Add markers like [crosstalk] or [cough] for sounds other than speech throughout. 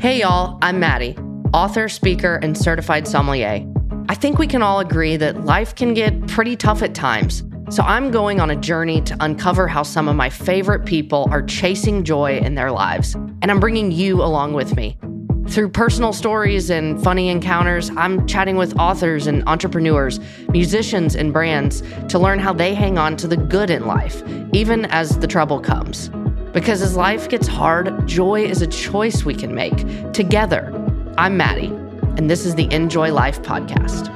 Hey, y'all, I'm Maddie, author, speaker, and certified sommelier. I think we can all agree that life can get pretty tough at times. So I'm going on a journey to uncover how some of my favorite people are chasing joy in their lives. And I'm bringing you along with me. Through personal stories and funny encounters, I'm chatting with authors and entrepreneurs, musicians and brands to learn how they hang on to the good in life, even as the trouble comes. Because as life gets hard, joy is a choice we can make together. I'm Maddie, and this is the Enjoy Life podcast.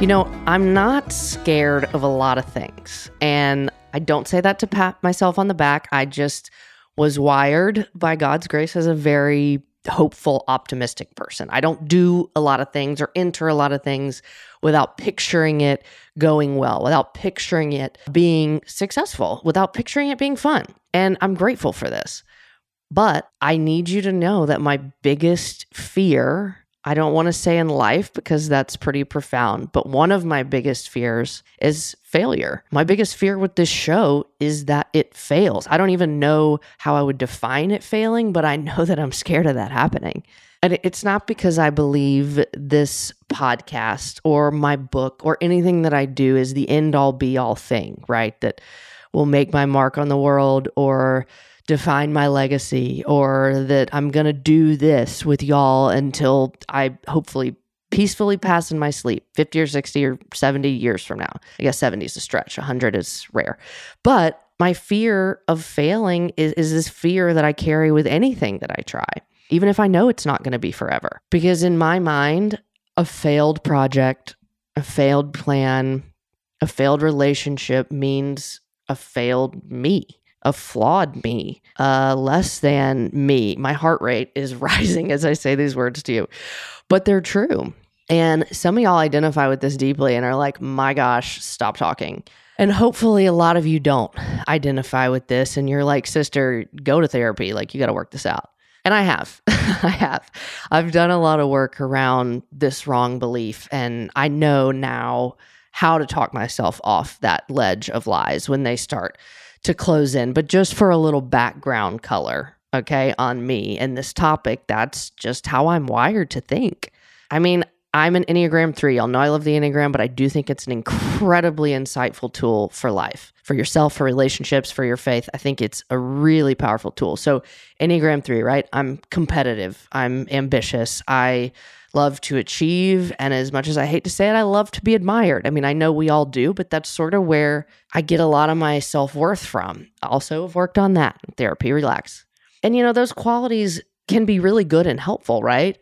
You know, I'm not scared of a lot of things. And I don't say that to pat myself on the back. I just was wired by God's grace as a very hopeful, optimistic person. I don't do a lot of things or enter a lot of things without picturing it going well, without picturing it being successful, without picturing it being fun. And I'm grateful for this. But I need you to know that my biggest fear I don't want to say in life because that's pretty profound, but one of my biggest fears is failure. My biggest fear with this show is that it fails. I don't even know how I would define it failing, but I know that I'm scared of that happening. And it's not because I believe this podcast or my book or anything that I do is the end all be all thing, right? That will make my mark on the world or define my legacy or that I'm going to do this with y'all until I hopefully peacefully pass in my sleep 50 or 60 or 70 years from now. I guess 70 is a stretch, 100 is rare. But my fear of failing is, is this fear that I carry with anything that I try, even if I know it's not going to be forever. Because in my mind, a failed project, a failed plan, a failed relationship means a failed me a flawed me, uh, less than me. My heart rate is [laughs] rising as I say these words to you, but they're true. And some of y'all identify with this deeply and are like, my gosh, stop talking. And hopefully, a lot of you don't identify with this and you're like, sister, go to therapy. Like, you got to work this out. And I have. [laughs] I have. I've done a lot of work around this wrong belief. And I know now how to talk myself off that ledge of lies when they start to close in, but just for a little background color, okay, on me and this topic, that's just how I'm wired to think. I mean, I'm an Enneagram 3. Y'all know I love the Enneagram, but I do think it's an incredibly insightful tool for life, for yourself, for relationships, for your faith. I think it's a really powerful tool. So, Enneagram 3, right? I'm competitive, I'm ambitious, I love to achieve. And as much as I hate to say it, I love to be admired. I mean, I know we all do, but that's sort of where I get a lot of my self worth from. Also, have worked on that therapy, relax. And, you know, those qualities can be really good and helpful, right?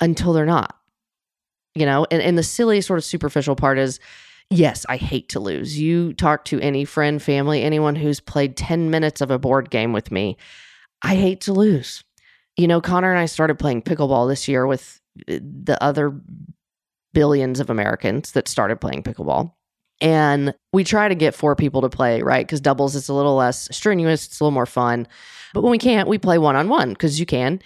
Until they're not. You know, and, and the silly, sort of superficial part is yes, I hate to lose. You talk to any friend, family, anyone who's played 10 minutes of a board game with me. I hate to lose. You know, Connor and I started playing pickleball this year with the other billions of Americans that started playing pickleball. And we try to get four people to play, right? Because doubles is a little less strenuous, it's a little more fun. But when we can't, we play one on one because you can.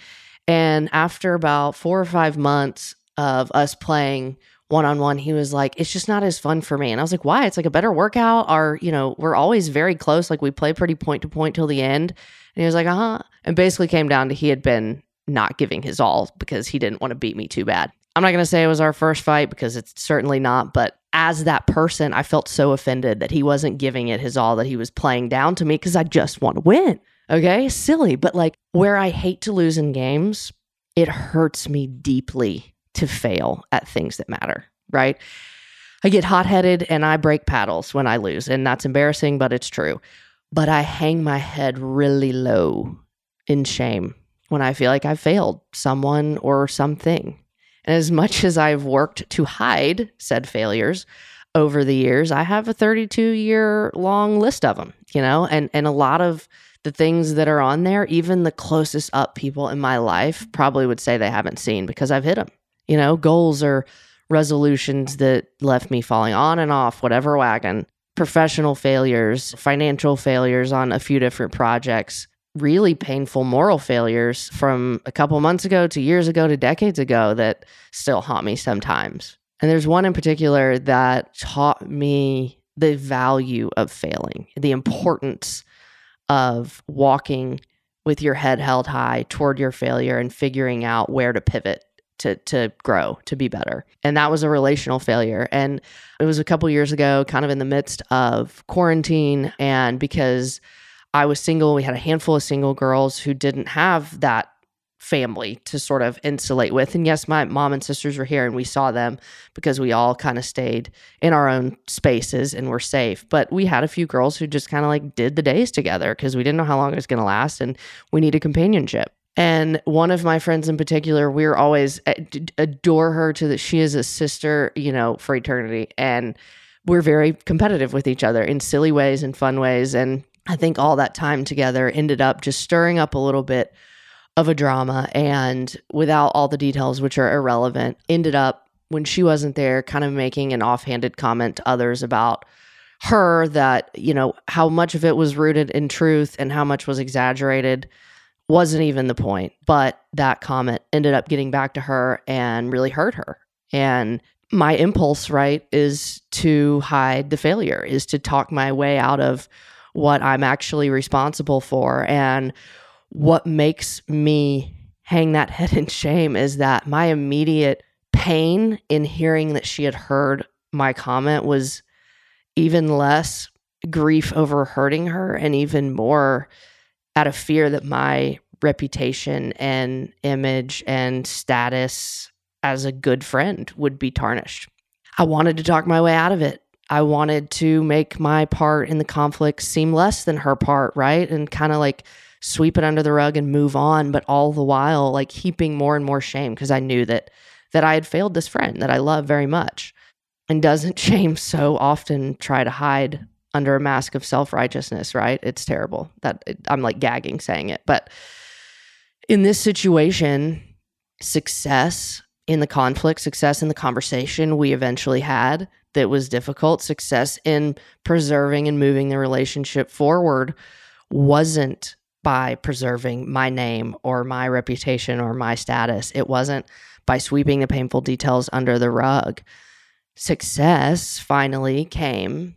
And after about four or five months of us playing one on one, he was like, it's just not as fun for me. And I was like, why? It's like a better workout. Our, you know, we're always very close. Like we play pretty point to point till the end. And he was like, uh huh. And basically came down to he had been not giving his all because he didn't want to beat me too bad. I'm not going to say it was our first fight because it's certainly not, but as that person, I felt so offended that he wasn't giving it his all, that he was playing down to me because I just want to win. Okay, silly, but like where I hate to lose in games, it hurts me deeply to fail at things that matter, right? I get hot headed and I break paddles when I lose, and that's embarrassing, but it's true. But I hang my head really low in shame when I feel like I've failed someone or something. And as much as I've worked to hide said failures over the years, I have a 32 year long list of them, you know, and, and a lot of the things that are on there, even the closest up people in my life probably would say they haven't seen because I've hit them. You know, goals or resolutions that left me falling on and off whatever wagon, professional failures, financial failures on a few different projects, really painful moral failures from a couple months ago to years ago to decades ago that still haunt me sometimes. And there's one in particular that taught me the value of failing, the importance of walking with your head held high toward your failure and figuring out where to pivot to to grow, to be better. And that was a relational failure. And it was a couple years ago, kind of in the midst of quarantine and because I was single, we had a handful of single girls who didn't have that family to sort of insulate with. And yes, my mom and sisters were here and we saw them because we all kind of stayed in our own spaces and were safe. But we had a few girls who just kind of like did the days together because we didn't know how long it was going to last and we needed companionship. And one of my friends in particular, we are always eh, adore her to that she is a sister, you know, for eternity. And we're very competitive with each other in silly ways and fun ways. And I think all that time together ended up just stirring up a little bit of a drama and without all the details which are irrelevant ended up when she wasn't there kind of making an offhanded comment to others about her that you know how much of it was rooted in truth and how much was exaggerated wasn't even the point. But that comment ended up getting back to her and really hurt her. And my impulse right is to hide the failure is to talk my way out of what i'm actually responsible for and what makes me hang that [laughs] head in shame is that my immediate pain in hearing that she had heard my comment was even less grief over hurting her and even more out of fear that my reputation and image and status as a good friend would be tarnished. I wanted to talk my way out of it. I wanted to make my part in the conflict seem less than her part, right? And kind of like sweep it under the rug and move on, but all the while like heaping more and more shame because I knew that that I had failed this friend that I love very much. And doesn't [laughs] shame so often try to hide under a mask of self-righteousness, right? It's terrible. That I'm like gagging saying it. But in this situation, success in the conflict, success in the conversation we eventually had that was difficult, success in preserving and moving the relationship forward wasn't by preserving my name or my reputation or my status. It wasn't by sweeping the painful details under the rug. Success finally came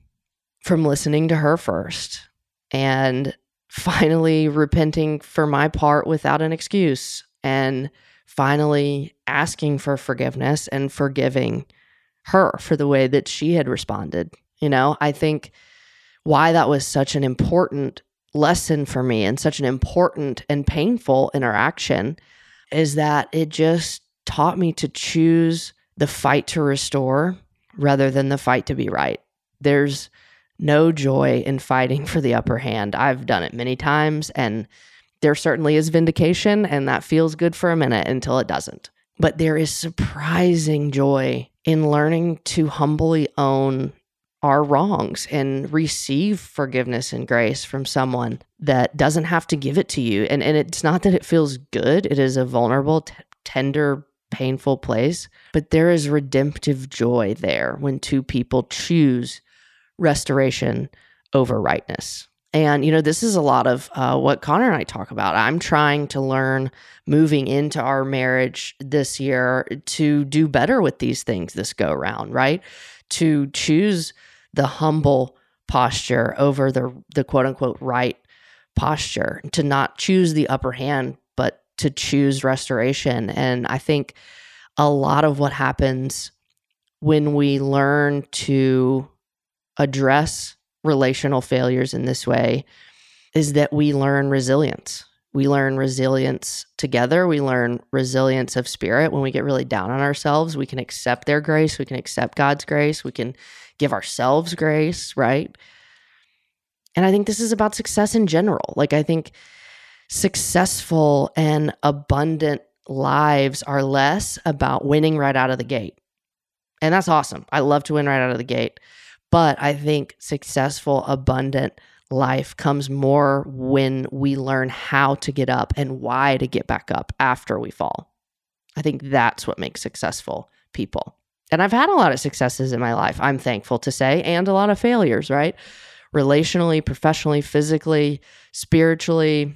from listening to her first and finally repenting for my part without an excuse and finally asking for forgiveness and forgiving her for the way that she had responded. You know, I think why that was such an important lesson for me and such an important and painful interaction is that it just taught me to choose the fight to restore rather than the fight to be right. There's no joy in fighting for the upper hand. I've done it many times and there certainly is vindication and that feels good for a minute until it doesn't. But there is surprising joy in learning to humbly own our wrongs and receive forgiveness and grace from someone that doesn't have to give it to you. And, and it's not that it feels good, it is a vulnerable, t- tender, painful place, but there is redemptive joy there when two people choose restoration over rightness. And, you know, this is a lot of uh, what Connor and I talk about. I'm trying to learn moving into our marriage this year to do better with these things this go around, right? To choose the humble posture over the the quote unquote right posture to not choose the upper hand but to choose restoration and i think a lot of what happens when we learn to address relational failures in this way is that we learn resilience we learn resilience together. We learn resilience of spirit. When we get really down on ourselves, we can accept their grace. We can accept God's grace. We can give ourselves grace, right? And I think this is about success in general. Like, I think successful and abundant lives are less about winning right out of the gate. And that's awesome. I love to win right out of the gate. But I think successful, abundant life comes more when we learn how to get up and why to get back up after we fall. I think that's what makes successful people and I've had a lot of successes in my life, I'm thankful to say, and a lot of failures, right? Relationally, professionally, physically, spiritually.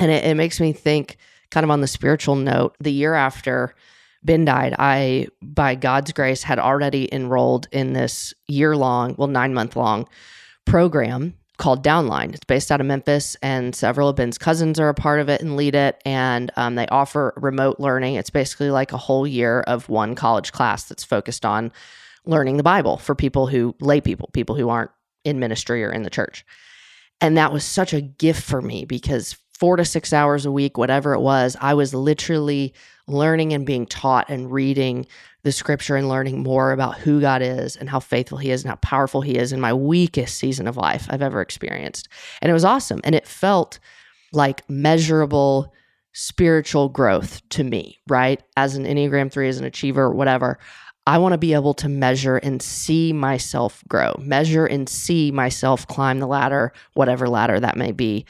And it, it makes me think, kind of on the spiritual note, the year after Ben died, I, by God's grace, had already enrolled in this year long, well, nine month long program called Downline. It's based out of Memphis, and several of Ben's cousins are a part of it and lead it. And um, they offer remote learning. It's basically like a whole year of one college class that's focused on learning the Bible for people who, lay people, people who aren't in ministry or in the church. And that was such a gift for me because four to six hours a week, whatever it was, I was literally learning and being taught and reading the scripture and learning more about who God is and how faithful He is and how powerful He is in my weakest season of life I've ever experienced. And it was awesome. And it felt like measurable spiritual growth to me, right? As an Enneagram 3, as an achiever, whatever. I want to be able to measure and see myself grow, measure and see myself climb the ladder, whatever ladder that may be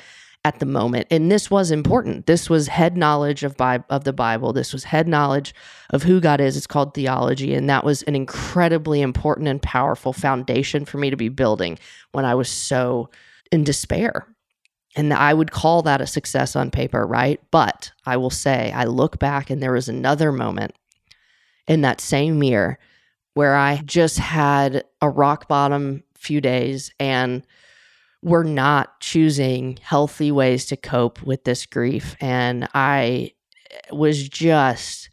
at the moment. And this was important. This was head knowledge of Bi- of the Bible. This was head knowledge of who God is. It's called theology, and that was an incredibly important and powerful foundation for me to be building when I was so in despair. And I would call that a success on paper, right? But I will say, I look back and there was another moment in that same year where I just had a rock bottom few days and we're not choosing healthy ways to cope with this grief. And I eh, was just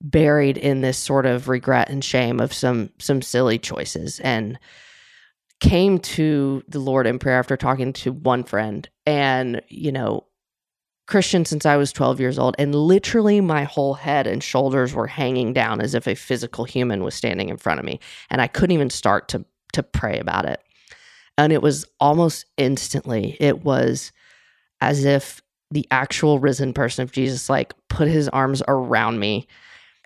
buried in this sort of regret and shame of some some silly choices and came to the Lord in prayer after talking to one friend. And you know Christian since I was 12 years old and literally my whole head and shoulders were hanging down as if a physical human was standing in front of me. And I couldn't even start to to pray about it and it was almost instantly, it was as if the actual risen person of Jesus like put his arms around me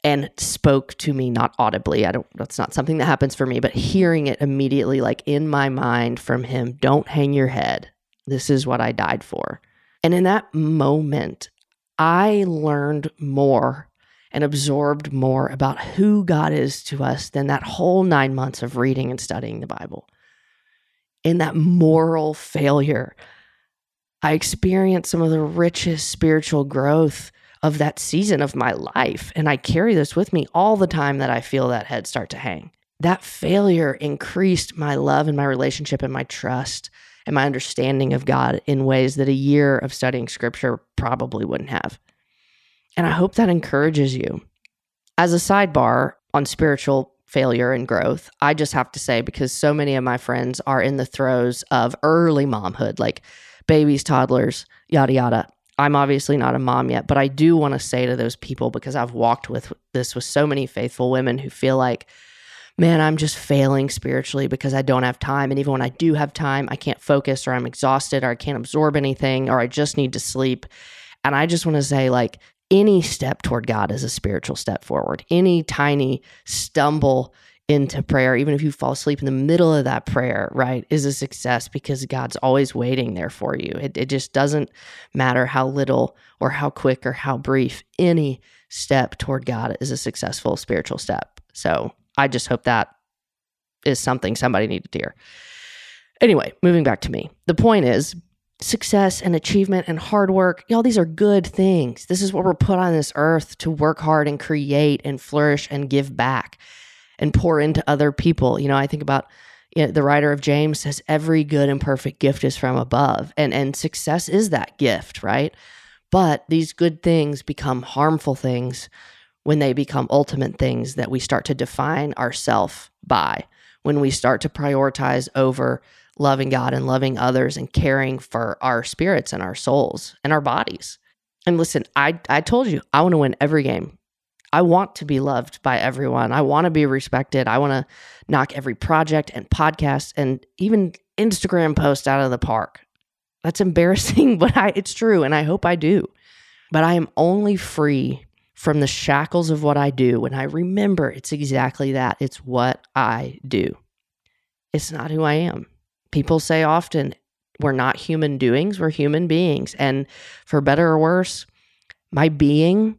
and spoke to me not audibly. I don't that's not something that happens for me, but hearing it immediately like in my mind from him, don't hang your head. This is what I died for. And in that moment, I learned more and absorbed more about who God is to us than that whole 9 months of reading and studying the Bible in that moral failure, I experienced some of the richest spiritual growth of that season of my life. And I carry this with me all the time that I feel that head start to hang. That failure increased my love and my relationship and my trust and my understanding of God in ways that a year of studying scripture probably wouldn't have. And I hope that encourages you. As a sidebar on spiritual failure and growth. I just have to say, because so many of my friends are in the throes of early momhood, like babies, toddlers, yada, yada. I'm obviously not a mom yet, but I do want to say to those people, because I've walked with this with so many faithful women who feel like, man, I'm just failing spiritually because I don't have time. And even when I do have time, I can't focus or I'm exhausted or I can't absorb anything or I just need to sleep. And I just want to say, like, any step toward God is a spiritual step forward. Any tiny stumble into prayer, even if you fall asleep in the middle of that prayer, right, is a success because God's always waiting there for you. It, it just doesn't matter how little or how quick or how brief any step toward God is a successful spiritual step. So I just hope that is something somebody needed to hear. Anyway, moving back to me. The point is, success and achievement and hard work, y'all, these are good things. This is what we're put on this earth to work hard and create and flourish and give back and pour into other people. You know, I think about you know, the writer of James says every good and perfect gift is from above, and and success is that gift, right? But these good things become harmful things when they become ultimate things that we start to define ourselves by. When we start to prioritize over loving God and loving others and caring for our spirits and our souls and our bodies. And listen, I I told you, I want to win every game. I want to be loved by everyone. I want to be respected. I want to knock every project and podcast and even Instagram post out of the park. That's embarrassing, [laughs] but I, it's true and I hope I do. But I am only free from the shackles of what I do when I remember it's exactly that. It's what I do. It's not who I am people say often, we're not human doings, we're human beings. And for better or worse, my being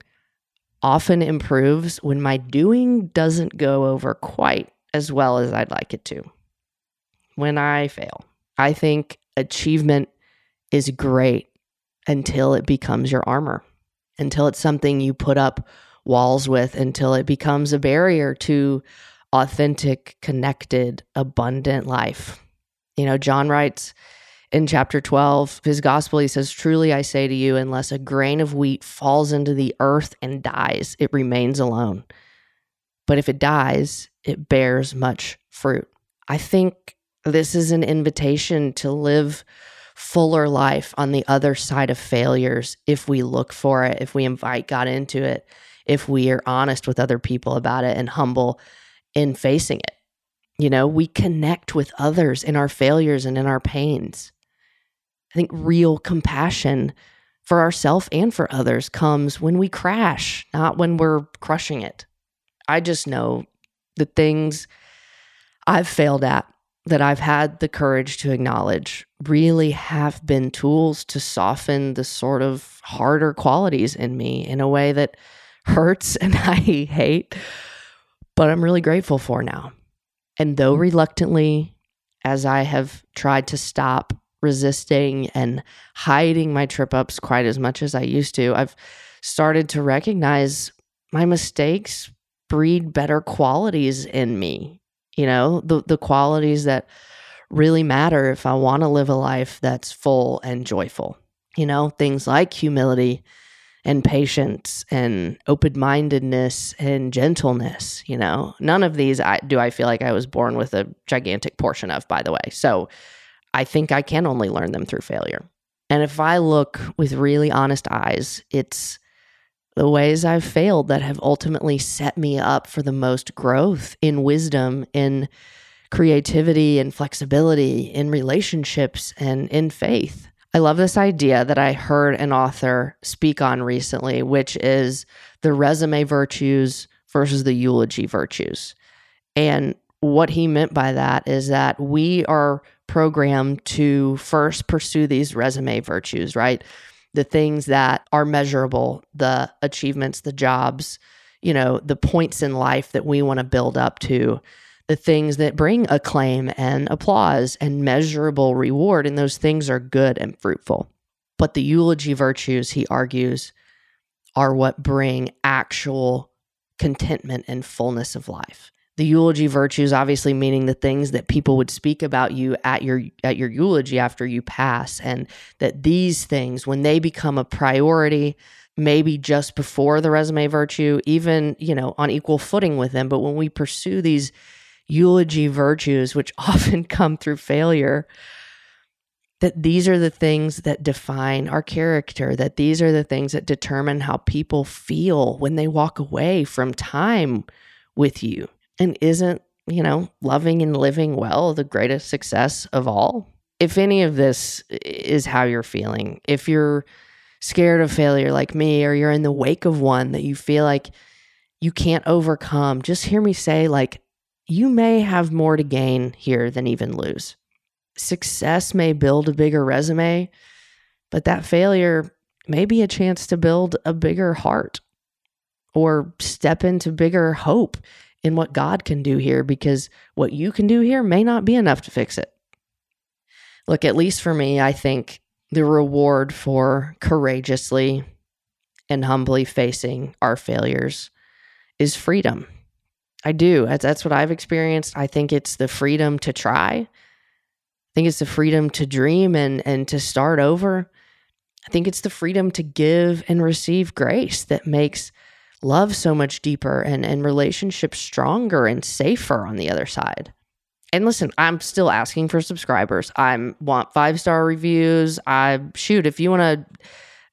often improves when my doing doesn't go over quite as well as I'd like it to. When I fail, I think achievement is great until it becomes your armor, until it's something you put up walls with until it becomes a barrier to authentic, connected, abundant life. You know, John writes in chapter 12, his gospel, he says, Truly I say to you, unless a grain of wheat falls into the earth and dies, it remains alone. But if it dies, it bears much fruit. I think this is an invitation to live fuller life on the other side of failures if we look for it, if we invite God into it, if we are honest with other people about it and humble in facing it. You know, we connect with others in our failures and in our pains. I think real compassion for ourselves and for others comes when we crash, not when we're crushing it. I just know the things I've failed at that I've had the courage to acknowledge really have been tools to soften the sort of harder qualities in me in a way that hurts [laughs] and I hate, but I'm really grateful for now. And though mm. reluctantly, as I have tried to stop resisting and hiding my trip ups quite as much as I used to, I've started to recognize my mistakes breed better qualities in me. You know, the the qualities that really matter if I want to live a life that's full and joyful. You know, things like humility and patience and open-mindedness and gentleness, you know. None of these I do I feel like I was born with a gigantic portion of, by the way. So, I think I can only learn them through failure. And if I look with really honest eyes, it's the ways I've failed that have ultimately set me up for the most growth in wisdom, in creativity and flexibility, in relationships, and in faith. I love this idea that I heard an author speak on recently, which is the resume virtues versus the eulogy virtues. And what he meant by that is that we are programmed to first pursue these resume virtues, right? the things that are measurable, the achievements, the jobs, you know, the points in life that we want to build up to, the things that bring acclaim and applause and measurable reward. And those things are good and fruitful. But the eulogy virtues, he argues, are what bring actual contentment and fullness of life the eulogy virtues obviously meaning the things that people would speak about you at your at your eulogy after you pass and that these things when they become a priority maybe just before the resume virtue even you know on equal footing with them but when we pursue these eulogy virtues which [laughs] often come through failure that these are the things that define our character that these are the things that determine how people feel when they walk away from time with you and isn't, you know, loving and living well the greatest success of all? If any of this is how you're feeling, if you're scared of failure like me, or you're in the wake of one that you feel like you can't overcome, just hear me say, like, you may have more to gain here than even lose. Success may build a bigger resume, but that failure may be a chance to build a bigger heart or step into bigger hope in what God can do here because what you can do here may not be enough to fix it. Look, at least for me, I think the reward for courageously and humbly facing our failures is freedom. I do. That's what I've experienced. I think it's the freedom to try. I think it's the freedom to dream and and to start over. I think it's the freedom to give and receive grace that makes love so much deeper and, and relationships stronger and safer on the other side. And listen, I'm still asking for subscribers. I want five star reviews. I shoot, if you want to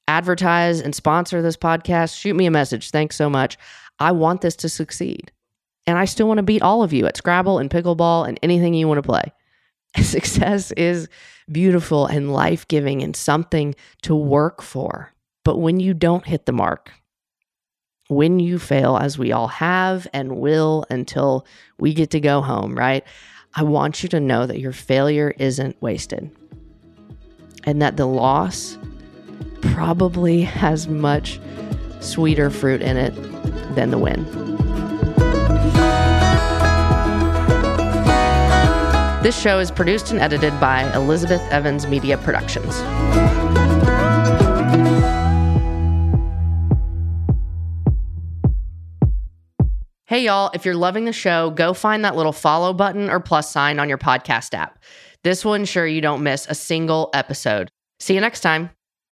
advertise and sponsor this podcast, shoot me a message. Thanks so much. I want this to succeed. And I still want to beat all of you at Scrabble and pickleball and anything you want to play. [laughs] Success is beautiful and life giving and something to work for. But when you don't hit the mark, when you fail, as we all have and will until we get to go home, right? I want you to know that your failure isn't wasted and that the loss probably has much sweeter fruit in it than the win. This show is produced and edited by Elizabeth Evans Media Productions. Hey, y'all, if you're loving the show, go find that little follow button or plus sign on your podcast app. This will ensure you don't miss a single episode. See you next time.